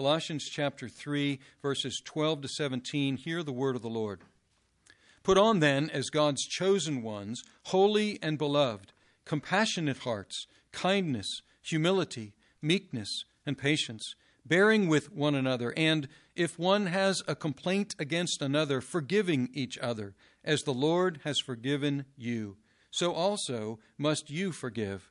Colossians chapter 3, verses 12 to 17. Hear the word of the Lord. Put on then, as God's chosen ones, holy and beloved, compassionate hearts, kindness, humility, meekness, and patience, bearing with one another, and if one has a complaint against another, forgiving each other, as the Lord has forgiven you, so also must you forgive.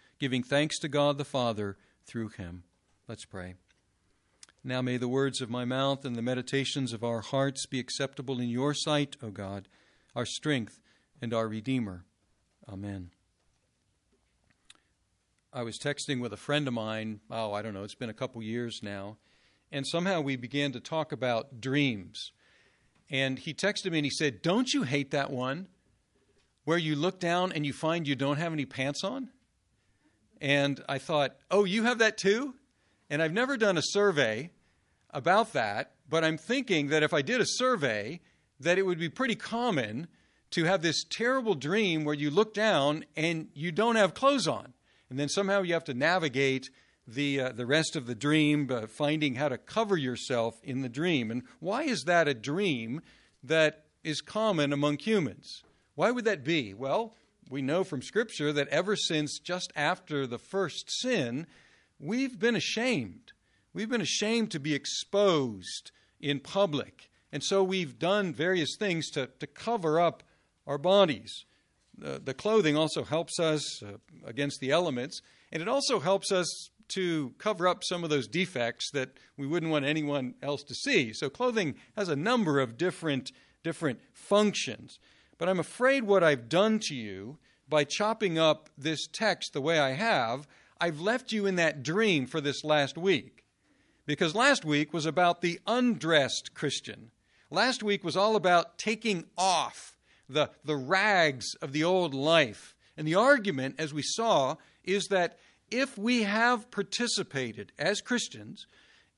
giving thanks to God the Father through him. Let's pray. Now may the words of my mouth and the meditations of our hearts be acceptable in your sight, O God, our strength and our Redeemer. Amen. I was texting with a friend of mine, oh, I don't know, it's been a couple years now, and somehow we began to talk about dreams. And he texted me and he said, Don't you hate that one where you look down and you find you don't have any pants on? And I thought, oh, you have that too? And I've never done a survey about that, but I'm thinking that if I did a survey, that it would be pretty common to have this terrible dream where you look down and you don't have clothes on. And then somehow you have to navigate the, uh, the rest of the dream, uh, finding how to cover yourself in the dream. And why is that a dream that is common among humans? Why would that be? Well, we know from Scripture that ever since just after the first sin, we've been ashamed. We've been ashamed to be exposed in public. And so we've done various things to, to cover up our bodies. Uh, the clothing also helps us uh, against the elements, and it also helps us to cover up some of those defects that we wouldn't want anyone else to see. So clothing has a number of different different functions. But I'm afraid what I've done to you by chopping up this text the way I have, I've left you in that dream for this last week. Because last week was about the undressed Christian. Last week was all about taking off the, the rags of the old life. And the argument, as we saw, is that if we have participated as Christians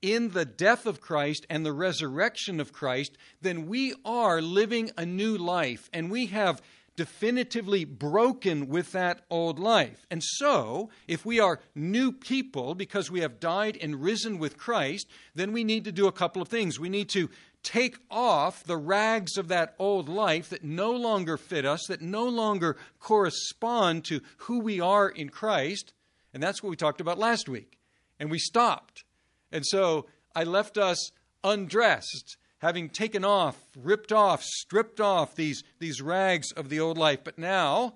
in the death of Christ and the resurrection of Christ, then we are living a new life and we have definitively broken with that old life. And so, if we are new people because we have died and risen with Christ, then we need to do a couple of things. We need to take off the rags of that old life that no longer fit us, that no longer correspond to who we are in Christ. And that's what we talked about last week. And we stopped and so I left us undressed, having taken off, ripped off, stripped off these, these rags of the old life. But now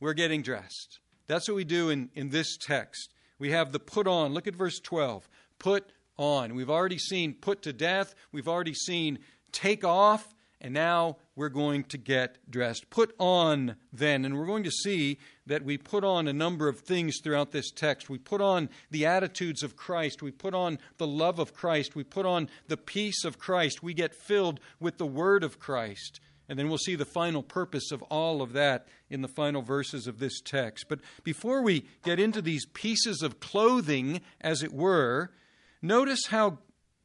we're getting dressed. That's what we do in, in this text. We have the put on. Look at verse 12. Put on. We've already seen put to death. We've already seen take off. And now we're going to get dressed. Put on then. And we're going to see that we put on a number of things throughout this text. We put on the attitudes of Christ. We put on the love of Christ. We put on the peace of Christ. We get filled with the word of Christ. And then we'll see the final purpose of all of that in the final verses of this text. But before we get into these pieces of clothing, as it were, notice how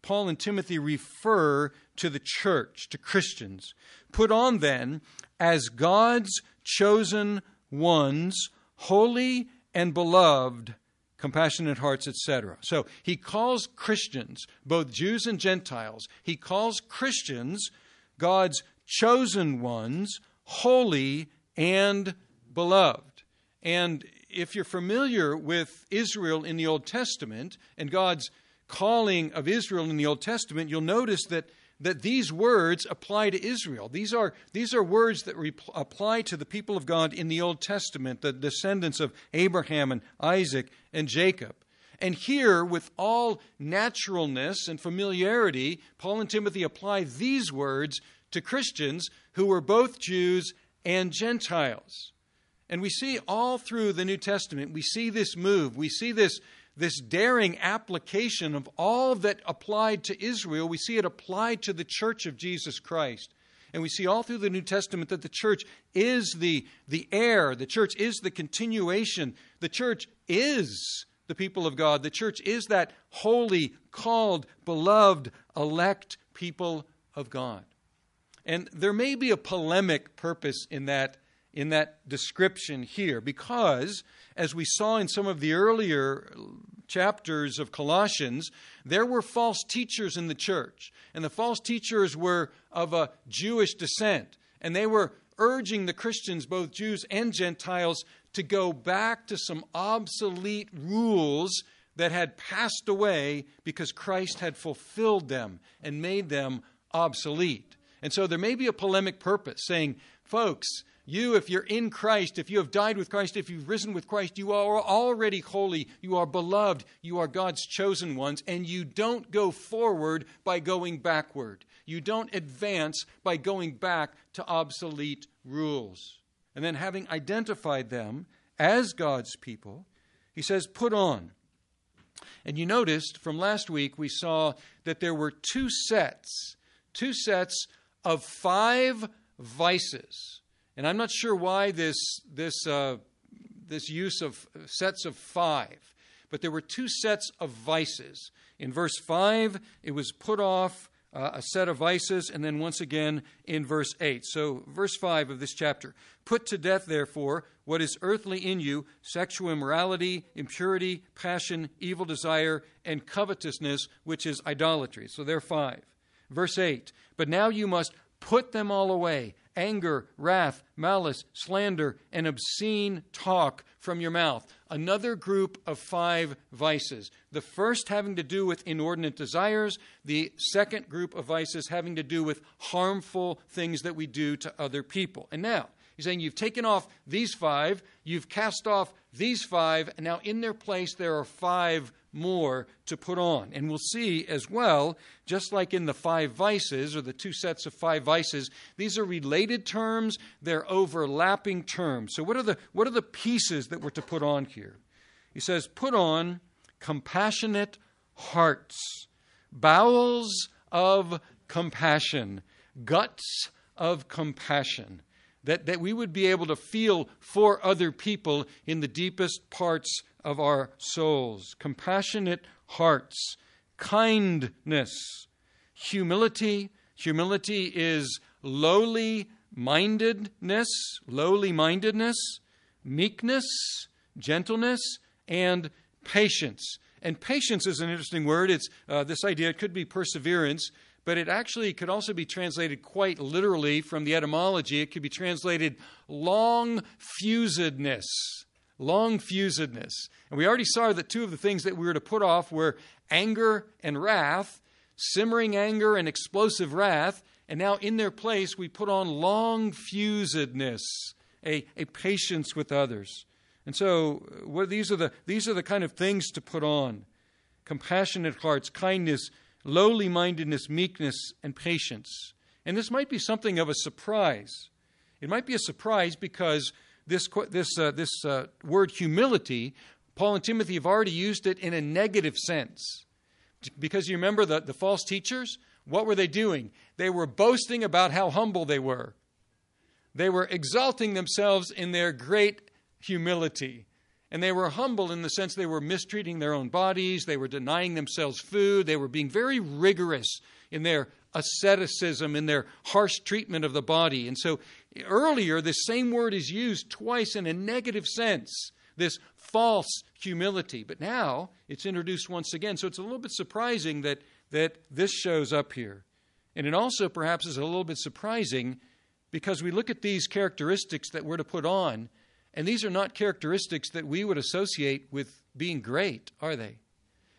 Paul and Timothy refer to the church, to Christians. Put on then as God's chosen ones, holy and beloved, compassionate hearts, etc. So he calls Christians, both Jews and Gentiles, he calls Christians God's chosen ones, holy and beloved. And if you're familiar with Israel in the Old Testament and God's calling of Israel in the Old Testament, you'll notice that, that these words apply to Israel. These are, these are words that re- apply to the people of God in the Old Testament, the descendants of Abraham and Isaac and Jacob. And here, with all naturalness and familiarity, Paul and Timothy apply these words to Christians who were both Jews and Gentiles. And we see all through the New Testament, we see this move, we see this this daring application of all that applied to Israel, we see it applied to the church of Jesus Christ. And we see all through the New Testament that the church is the, the heir, the church is the continuation, the church is the people of God, the church is that holy, called, beloved, elect people of God. And there may be a polemic purpose in that in that description here because as we saw in some of the earlier chapters of Colossians, there were false teachers in the church. And the false teachers were of a Jewish descent. And they were urging the Christians, both Jews and Gentiles, to go back to some obsolete rules that had passed away because Christ had fulfilled them and made them obsolete. And so there may be a polemic purpose saying, folks, you, if you're in Christ, if you have died with Christ, if you've risen with Christ, you are already holy. You are beloved. You are God's chosen ones. And you don't go forward by going backward. You don't advance by going back to obsolete rules. And then, having identified them as God's people, he says, put on. And you noticed from last week, we saw that there were two sets, two sets of five vices and I'm not sure why this, this, uh, this use of sets of five, but there were two sets of vices. In verse 5, it was put off uh, a set of vices, and then once again in verse 8. So, verse 5 of this chapter Put to death, therefore, what is earthly in you sexual immorality, impurity, passion, evil desire, and covetousness, which is idolatry. So, there are five. Verse 8 But now you must put them all away anger, wrath, malice, slander, and obscene talk from your mouth. Another group of five vices. The first having to do with inordinate desires, the second group of vices having to do with harmful things that we do to other people. And now, He's saying you've taken off these five, you've cast off these five, and now in their place there are five more to put on. And we'll see as well, just like in the five vices, or the two sets of five vices, these are related terms, they're overlapping terms. So, what are the, what are the pieces that we're to put on here? He says, put on compassionate hearts, bowels of compassion, guts of compassion that, that we would be able to feel for other people in the deepest parts of our souls. Compassionate hearts, kindness, humility. Humility is lowly mindedness, lowly mindedness, meekness, gentleness, and patience. And patience is an interesting word. It's uh, this idea, it could be perseverance but it actually could also be translated quite literally from the etymology. It could be translated long fusedness. Long fusedness. And we already saw that two of the things that we were to put off were anger and wrath, simmering anger and explosive wrath. And now in their place, we put on long fusedness, a, a patience with others. And so uh, well, these, are the, these are the kind of things to put on compassionate hearts, kindness, lowly mindedness, meekness, and patience. And this might be something of a surprise. It might be a surprise because this, this, uh, this uh, word humility, Paul and Timothy have already used it in a negative sense. Because you remember the, the false teachers? What were they doing? They were boasting about how humble they were. They were exalting themselves in their great humility. And they were humble in the sense they were mistreating their own bodies, they were denying themselves food, they were being very rigorous in their asceticism, in their harsh treatment of the body. And so earlier, this same word is used twice in a negative sense this false humility. But now it's introduced once again. So it's a little bit surprising that, that this shows up here. And it also perhaps is a little bit surprising because we look at these characteristics that we're to put on and these are not characteristics that we would associate with being great, are they?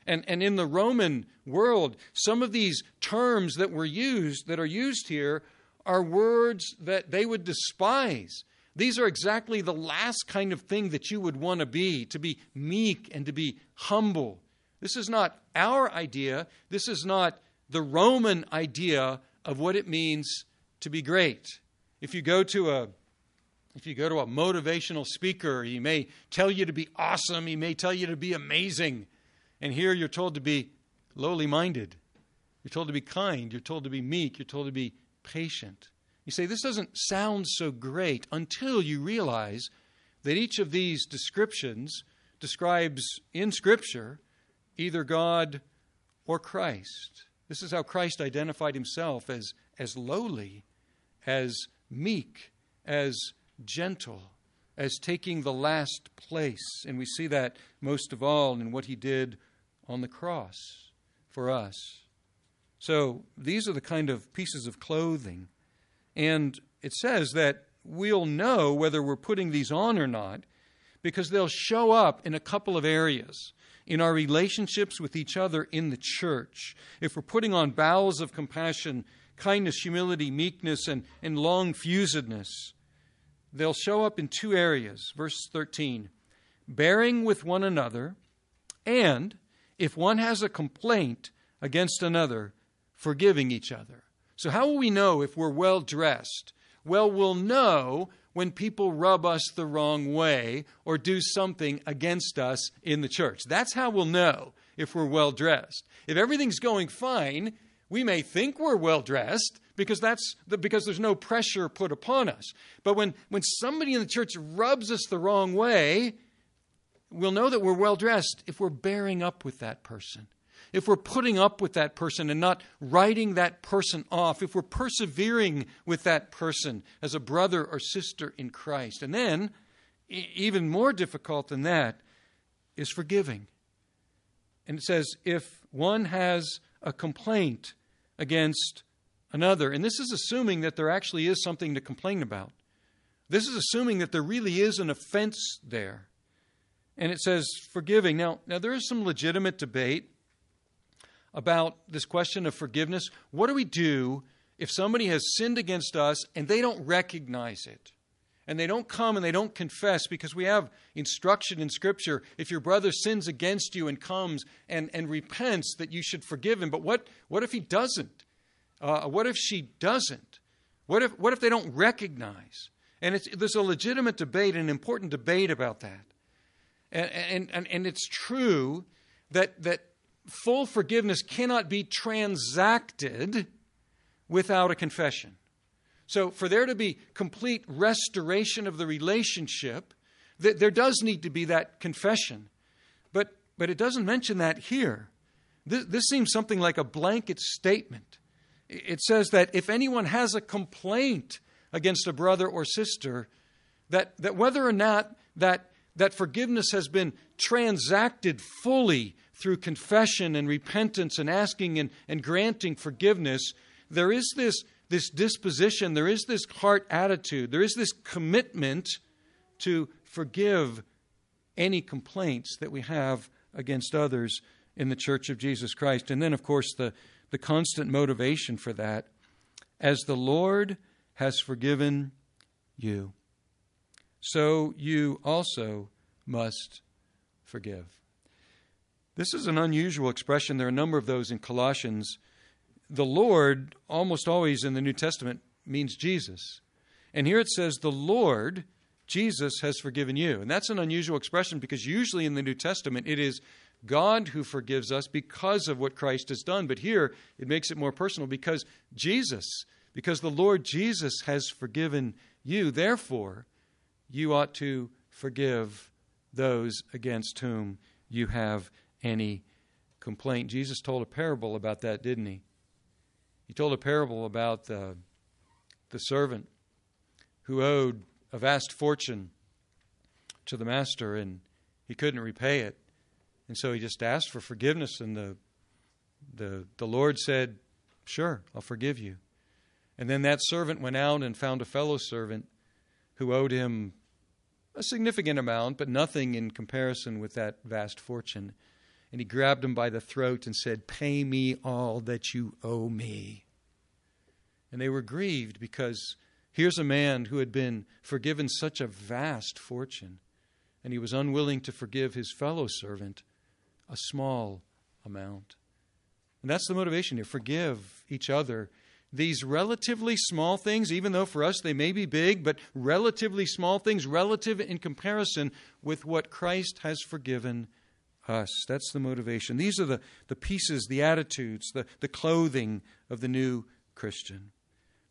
And, and in the Roman world, some of these terms that were used, that are used here, are words that they would despise. These are exactly the last kind of thing that you would want to be to be meek and to be humble. This is not our idea. This is not the Roman idea of what it means to be great. If you go to a if you go to a motivational speaker, he may tell you to be awesome, he may tell you to be amazing. And here you're told to be lowly minded. You're told to be kind. You're told to be meek. You're told to be patient. You say, this doesn't sound so great until you realize that each of these descriptions describes in Scripture either God or Christ. This is how Christ identified himself as, as lowly, as meek, as gentle, as taking the last place. And we see that most of all in what he did on the cross for us. So these are the kind of pieces of clothing. And it says that we'll know whether we're putting these on or not because they'll show up in a couple of areas. In our relationships with each other in the church, if we're putting on bowels of compassion, kindness, humility, meekness, and, and long fusedness, they'll show up in two areas. Verse 13 bearing with one another, and if one has a complaint against another, forgiving each other. So, how will we know if we're well dressed? Well, we'll know when people rub us the wrong way or do something against us in the church. That's how we'll know if we're well dressed. If everything's going fine, we may think we're well dressed because that's the, because there's no pressure put upon us. But when when somebody in the church rubs us the wrong way, we'll know that we're well dressed if we're bearing up with that person if we're putting up with that person and not writing that person off, if we're persevering with that person as a brother or sister in Christ. And then, even more difficult than that, is forgiving. And it says, if one has a complaint against another, and this is assuming that there actually is something to complain about. This is assuming that there really is an offense there. And it says forgiving. Now, now there is some legitimate debate about this question of forgiveness. What do we do if somebody has sinned against us and they don't recognize it? And they don't come and they don't confess because we have instruction in Scripture. If your brother sins against you and comes and, and repents, that you should forgive him. But what, what if he doesn't? Uh, what if she doesn't? What if, what if they don't recognize? And there's a legitimate debate, an important debate about that. And, and, and, it's true that, that full forgiveness cannot be transacted without a confession. So, for there to be complete restoration of the relationship, th- there does need to be that confession. But, but it doesn't mention that here. This, this seems something like a blanket statement. It says that if anyone has a complaint against a brother or sister, that, that whether or not that, that forgiveness has been transacted fully through confession and repentance and asking and, and granting forgiveness, there is this, this disposition, there is this heart attitude, there is this commitment to forgive any complaints that we have against others in the church of Jesus Christ. And then, of course, the, the constant motivation for that as the Lord has forgiven you, so you also must forgive. This is an unusual expression. There are a number of those in Colossians. The Lord, almost always in the New Testament, means Jesus. And here it says, The Lord, Jesus, has forgiven you. And that's an unusual expression because usually in the New Testament it is God who forgives us because of what Christ has done. But here it makes it more personal because Jesus, because the Lord Jesus has forgiven you. Therefore, you ought to forgive those against whom you have any complaint. Jesus told a parable about that, didn't he? He told a parable about the, the servant who owed a vast fortune to the master and he couldn't repay it. And so he just asked for forgiveness, and the, the, the Lord said, Sure, I'll forgive you. And then that servant went out and found a fellow servant who owed him a significant amount, but nothing in comparison with that vast fortune and he grabbed him by the throat and said, Pay me all that you owe me. And they were grieved because here's a man who had been forgiven such a vast fortune, and he was unwilling to forgive his fellow servant a small amount. And that's the motivation here forgive each other. These relatively small things, even though for us they may be big, but relatively small things, relative in comparison with what Christ has forgiven us. That's the motivation. These are the, the pieces, the attitudes, the, the clothing of the new Christian.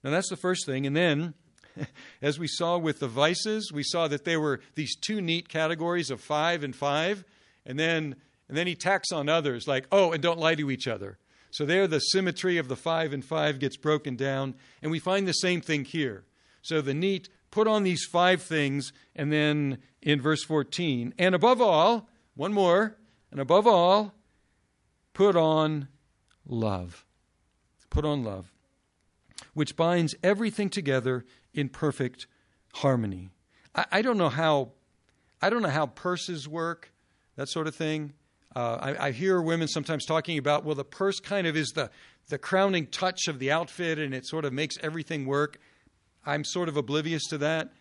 Now, that's the first thing. And then, as we saw with the vices, we saw that there were these two neat categories of five and five. And then, and then he tacks on others like, oh, and don't lie to each other. So there, the symmetry of the five and five gets broken down. And we find the same thing here. So the neat put on these five things, and then in verse 14, and above all, one more, and above all, put on love. Put on love, which binds everything together in perfect harmony. I, I don't know how I don't know how purses work, that sort of thing. Uh, I, I, hear women sometimes talking about, well, the purse kind of is the, the crowning touch of the outfit and it sort of makes everything work. I'm sort of oblivious to that.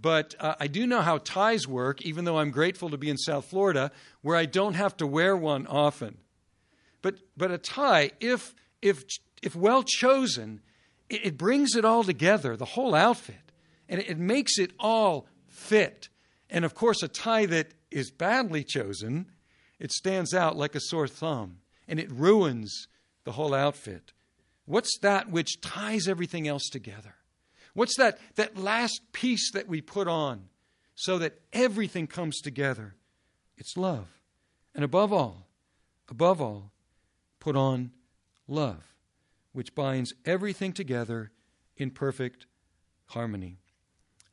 But uh, I do know how ties work, even though I'm grateful to be in South Florida, where I don't have to wear one often. But, but a tie, if, if, if well chosen, it, it brings it all together, the whole outfit, and it, it makes it all fit. And of course, a tie that is badly chosen, it stands out like a sore thumb, and it ruins the whole outfit. What's that which ties everything else together? What's that, that last piece that we put on so that everything comes together? It's love. And above all, above all, put on love, which binds everything together in perfect harmony.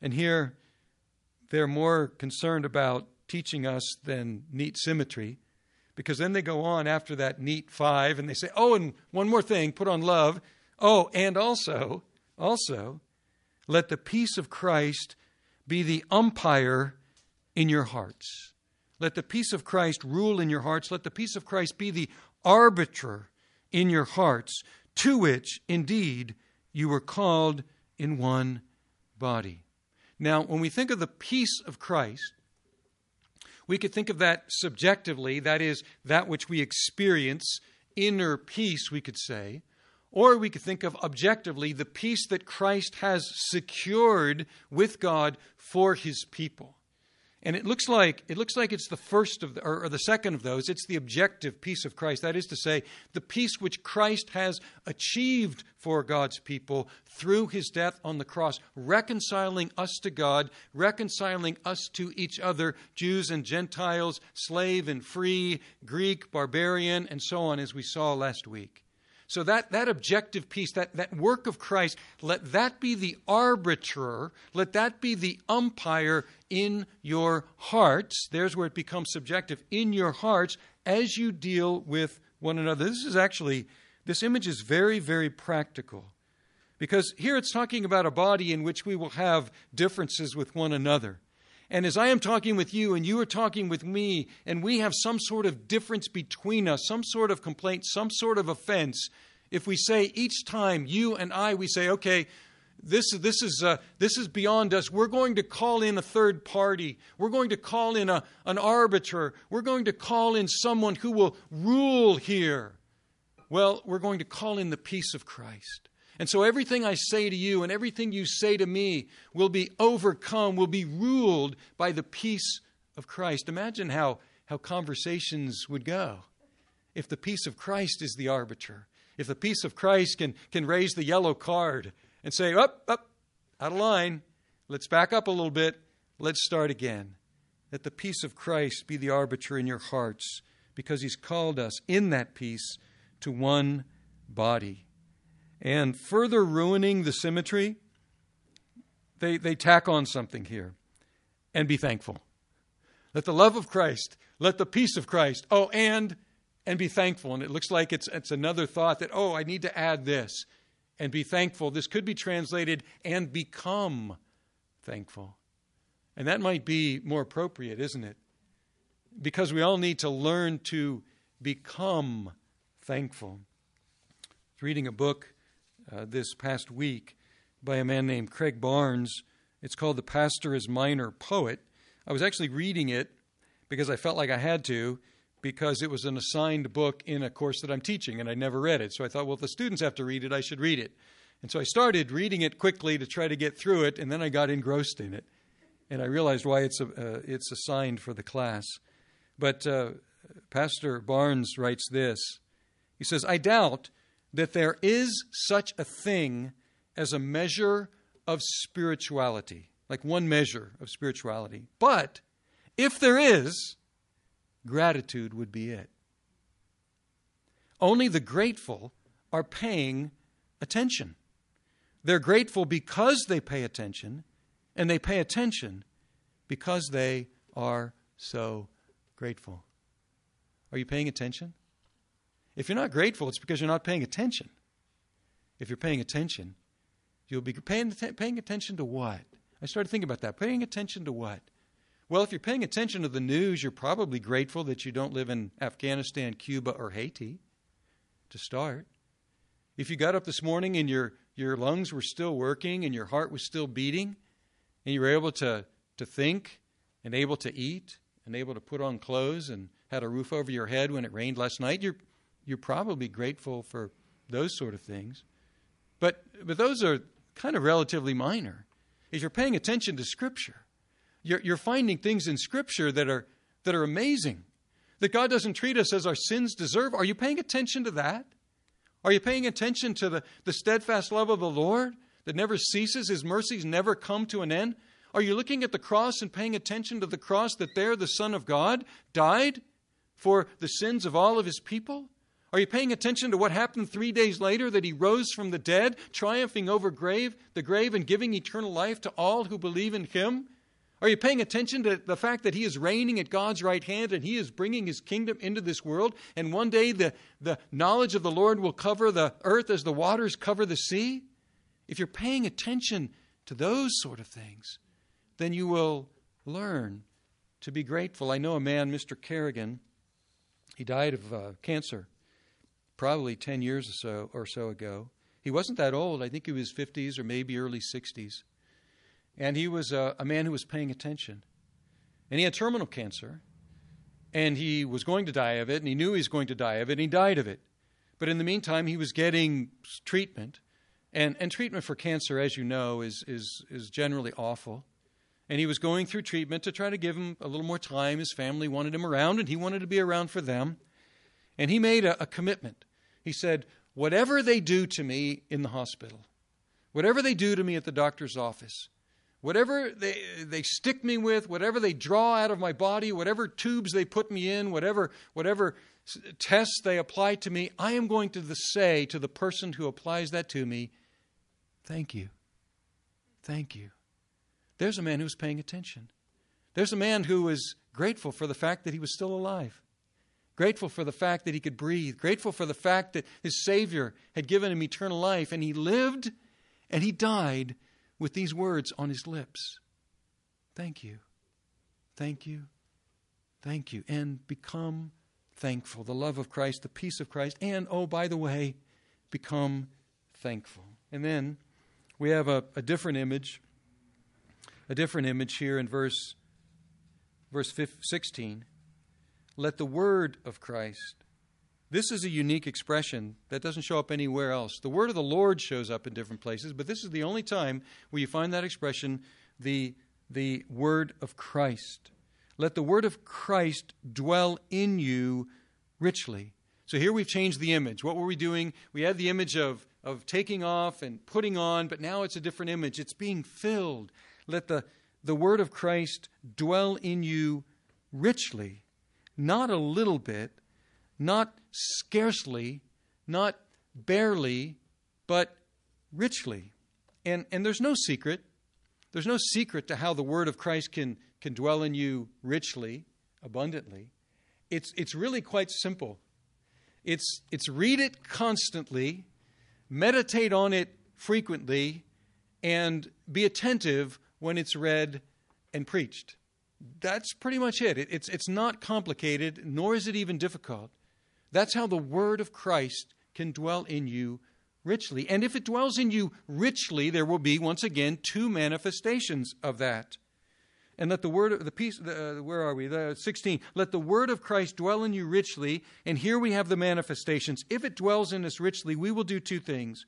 And here, they're more concerned about teaching us than neat symmetry, because then they go on after that neat five and they say, oh, and one more thing, put on love. Oh, and also, also, let the peace of Christ be the umpire in your hearts. Let the peace of Christ rule in your hearts. Let the peace of Christ be the arbiter in your hearts, to which, indeed, you were called in one body. Now, when we think of the peace of Christ, we could think of that subjectively, that is, that which we experience, inner peace, we could say. Or we could think of objectively the peace that Christ has secured with God for his people. And it looks like it looks like it's the first of the, or, or, the second of those. It's the objective peace of Christ. That is to say, the peace which Christ has achieved for God's people through his death on the cross, reconciling us to God, reconciling us to each other, Jews and Gentiles, slave and free, Greek, barbarian, and so on, as we saw last week. So that, that objective peace, that, that work of Christ, let that be the arbiter, let that be the umpire in your hearts. There's where it becomes subjective. In your hearts as you deal with one another. This is actually, this image is very, very practical. Because here it's talking about a body in which we will have differences with one another. And as I am talking with you and you are talking with me, and we have some sort of difference between us, some sort of complaint, some sort of offense, if we say each time, you and I, we say, okay, this, this, is, uh, this is beyond us. We're going to call in a third party. We're going to call in a, an arbiter. We're going to call in someone who will rule here. Well, we're going to call in the peace of Christ. And so everything I say to you and everything you say to me will be overcome, will be ruled by the peace of Christ. Imagine how, how conversations would go if the peace of Christ is the arbiter. If the peace of Christ can, can raise the yellow card and say, up, up, out of line, let's back up a little bit, let's start again. Let the peace of Christ be the arbiter in your hearts because he's called us in that peace to one body and further ruining the symmetry, they, they tack on something here and be thankful. Let the love of Christ, let the peace of Christ, oh, and and be thankful. And it looks like it's it's another thought that, oh, I need to add this and be thankful. This could be translated and become thankful. And that might be more appropriate, isn't it? Because we all need to learn to become thankful. reading a book uh, this past week by a man named Craig Barnes. It's called The Pastor as Minor Poet. I was actually reading it because I felt like I had to, because it was an assigned book in a course that I'm teaching, and I never read it. So I thought, well, if the students have to read it, I should read it. And so I started reading it quickly to try to get through it, and then I got engrossed in it. And I realized why it's, a, uh, it's assigned for the class. But uh, Pastor Barnes writes this. He says, I doubt that there is such a thing as a measure of spirituality, like one measure of spirituality. But if there is, gratitude would be it. Only the grateful are paying attention. They're grateful because they pay attention, and they pay attention because they are so grateful. Are you paying attention? If you're not grateful, it's because you're not paying attention. If you're paying attention, you'll be paying, paying attention to what? I started thinking about that. Paying attention to what? Well, if you're paying attention to the news, you're probably grateful that you don't live in Afghanistan, Cuba, or Haiti to start. If you got up this morning and your, your lungs were still working and your heart was still beating, and you were able to, to think and able to eat and able to put on clothes and had a roof over your head when it rained last night, you're, you're probably grateful for those sort of things. But, but those are kind of relatively minor. If you're paying attention to Scripture, you're, you're finding things in Scripture that are, that are amazing, that God doesn't treat us as our sins deserve. Are you paying attention to that? Are you paying attention to the, the steadfast love of the Lord that never ceases? His mercies never come to an end? Are you looking at the cross and paying attention to the cross that there the Son of God died for the sins of all of his people? Are you paying attention to what happened three days later that he rose from the dead, triumphing over grave, the grave and giving eternal life to all who believe in him? Are you paying attention to the fact that he is reigning at God's right hand and he is bringing his kingdom into this world? And one day the, the knowledge of the Lord will cover the earth as the waters cover the sea? If you're paying attention to those sort of things, then you will learn to be grateful. I know a man, Mr. Kerrigan, he died of uh, cancer probably 10 years or so, or so ago. He wasn't that old. I think he was 50s or maybe early 60s. And he was a, a man who was paying attention. And he had terminal cancer. And he was going to die of it. And he knew he was going to die of it. And he died of it. But in the meantime, he was getting treatment. And, and treatment for cancer, as you know, is, is, is generally awful. And he was going through treatment to try to give him a little more time. His family wanted him around, and he wanted to be around for them. And he made a, a commitment. He said, Whatever they do to me in the hospital, whatever they do to me at the doctor's office, whatever they, they stick me with, whatever they draw out of my body, whatever tubes they put me in, whatever, whatever tests they apply to me, I am going to say to the person who applies that to me, Thank you. Thank you. There's a man who's paying attention. There's a man who is grateful for the fact that he was still alive, grateful for the fact that he could breathe, grateful for the fact that his Savior had given him eternal life, and he lived and he died with these words on his lips Thank you, thank you, thank you, and become thankful. The love of Christ, the peace of Christ, and oh, by the way, become thankful. And then we have a, a different image a different image here in verse verse 16. Let the word of Christ. This is a unique expression that doesn't show up anywhere else. The word of the Lord shows up in different places, but this is the only time where you find that expression, the, the word of Christ. Let the word of Christ dwell in you richly. So here we've changed the image. What were we doing? We had the image of, of taking off and putting on, but now it's a different image. It's being filled. Let the, the word of Christ dwell in you richly, not a little bit, not scarcely, not barely, but richly. And, and there's no secret. There's no secret to how the word of Christ can, can dwell in you richly, abundantly. It's, it's really quite simple. It's, it's read it constantly, meditate on it frequently, and be attentive when it's read and preached. That's pretty much it. It's, it's not complicated, nor is it even difficult. That's how the word of Christ can dwell in you richly. And if it dwells in you richly, there will be, once again, two manifestations of that. And let the word of the peace, uh, where are we? The 16. Let the word of Christ dwell in you richly. And here we have the manifestations. If it dwells in us richly, we will do two things.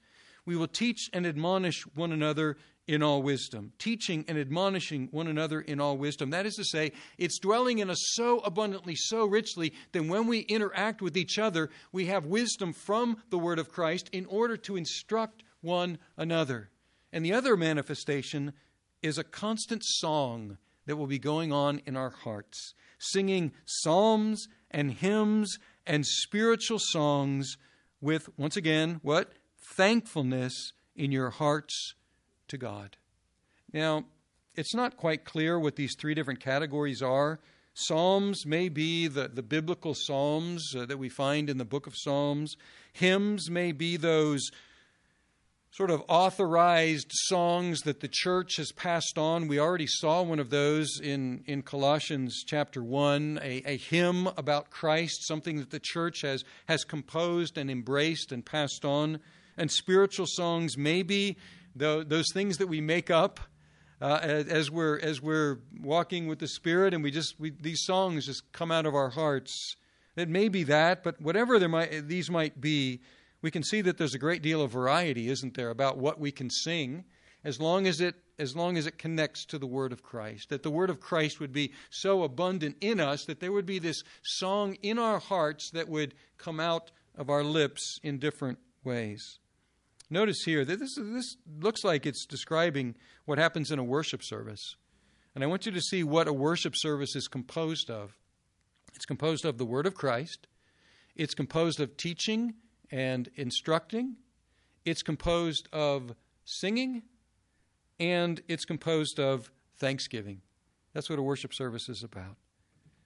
We will teach and admonish one another in all wisdom, teaching and admonishing one another in all wisdom. That is to say, it's dwelling in us so abundantly, so richly, that when we interact with each other, we have wisdom from the Word of Christ in order to instruct one another. And the other manifestation is a constant song that will be going on in our hearts, singing psalms and hymns and spiritual songs with, once again, what? Thankfulness in your hearts to God. Now, it's not quite clear what these three different categories are. Psalms may be the, the biblical psalms uh, that we find in the book of Psalms. Hymns may be those sort of authorized songs that the church has passed on. We already saw one of those in, in Colossians chapter 1, a, a hymn about Christ, something that the church has, has composed and embraced and passed on. And spiritual songs may be those things that we make up uh, as we're as we're walking with the Spirit, and we just we, these songs just come out of our hearts. It may be that, but whatever there might these might be, we can see that there's a great deal of variety, isn't there, about what we can sing, as long as it as long as it connects to the word of Christ. That the word of Christ would be so abundant in us that there would be this song in our hearts that would come out of our lips in different ways. Notice here that this, this looks like it's describing what happens in a worship service. And I want you to see what a worship service is composed of. It's composed of the Word of Christ, it's composed of teaching and instructing, it's composed of singing, and it's composed of thanksgiving. That's what a worship service is about.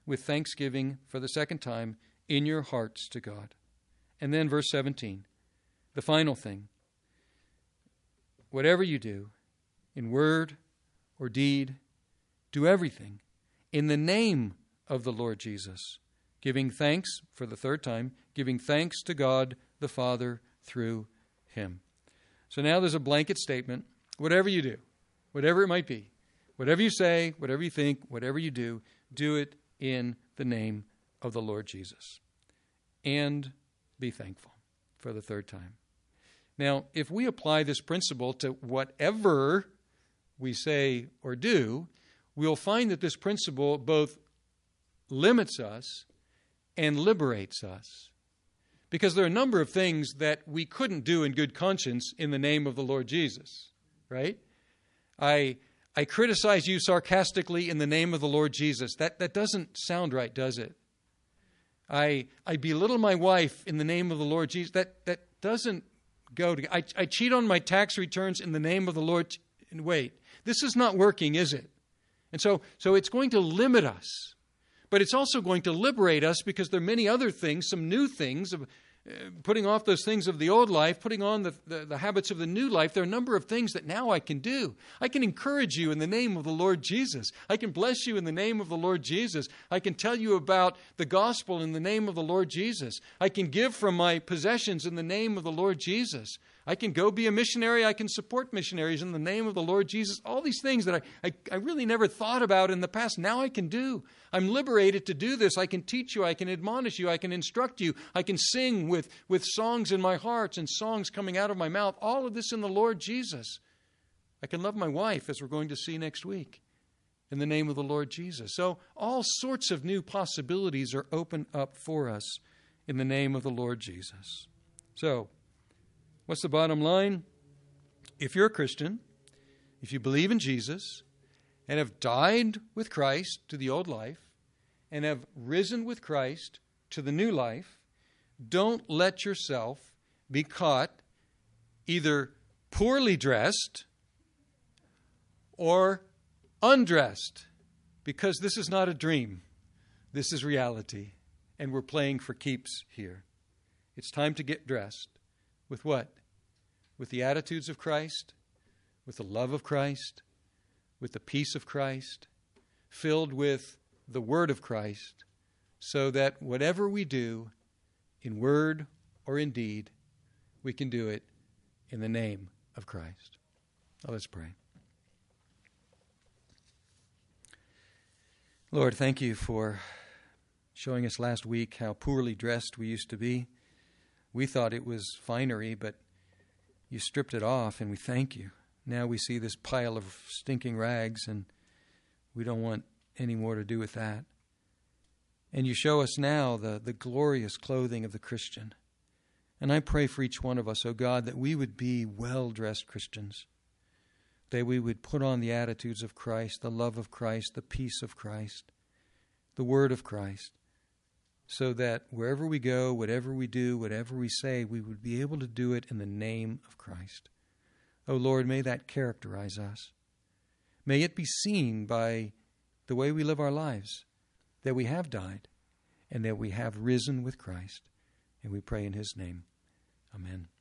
With thanksgiving for the second time in your hearts to God. And then verse 17, the final thing whatever you do, in word or deed, do everything in the name of the Lord Jesus, giving thanks for the third time, giving thanks to God the Father through him. So now there's a blanket statement whatever you do, whatever it might be, whatever you say, whatever you think, whatever you do, do it in the name of the Lord Jesus. And be thankful for the third time. Now, if we apply this principle to whatever we say or do, we'll find that this principle both limits us and liberates us. Because there are a number of things that we couldn't do in good conscience in the name of the Lord Jesus, right? I, I criticize you sarcastically in the name of the Lord Jesus. That, that doesn't sound right, does it? I, I belittle my wife in the name of the Lord Jesus. That, that doesn't go to. I, I cheat on my tax returns in the name of the Lord. And Wait, this is not working, is it? And so, so it's going to limit us, but it's also going to liberate us because there are many other things, some new things of Uh, putting off those things of the old life, putting on the, the, the, habits of the new life, there are a number of things that now I can do. I can encourage you in the name of the Lord Jesus. I can bless you in the name of the Lord Jesus. I can tell you about the gospel in the name of the Lord Jesus. I can give from my possessions in the name of the Lord Jesus. I can go be a missionary. I can support missionaries in the name of the Lord Jesus. All these things that I, I, I, really never thought about in the past, now I can do. I'm liberated to do this. I can teach you. I can admonish you. I can instruct you. I can sing with, with songs in my heart and songs coming out of my mouth. All of this in the Lord Jesus. I can love my wife, as we're going to see next week, in the name of the Lord Jesus. So all sorts of new possibilities are open up for us in the name of the Lord Jesus. So, What's the bottom line? If you're a Christian, if you believe in Jesus, and have died with Christ to the old life, and have risen with Christ to the new life, don't let yourself be caught either poorly dressed or undressed, because this is not a dream. This is reality, and we're playing for keeps here. It's time to get dressed. With what? With the attitudes of Christ, with the love of Christ, with the peace of Christ, filled with the Word of Christ, so that whatever we do, in word or in deed, we can do it in the name of Christ. Now let's pray. Lord, thank you for showing us last week how poorly dressed we used to be. We thought it was finery, but you stripped it off, and we thank you. now we see this pile of stinking rags, and we don't want any more to do with that. And you show us now the, the glorious clothing of the Christian. And I pray for each one of us, O oh God, that we would be well dressed Christians, that we would put on the attitudes of Christ, the love of Christ, the peace of Christ, the word of Christ, so that wherever we go, whatever we do, whatever we say, we would be able to do it in the name of Christ. O oh Lord, may that characterize us. May it be seen by the way we live our lives that we have died and that we have risen with Christ. And we pray in his name. Amen.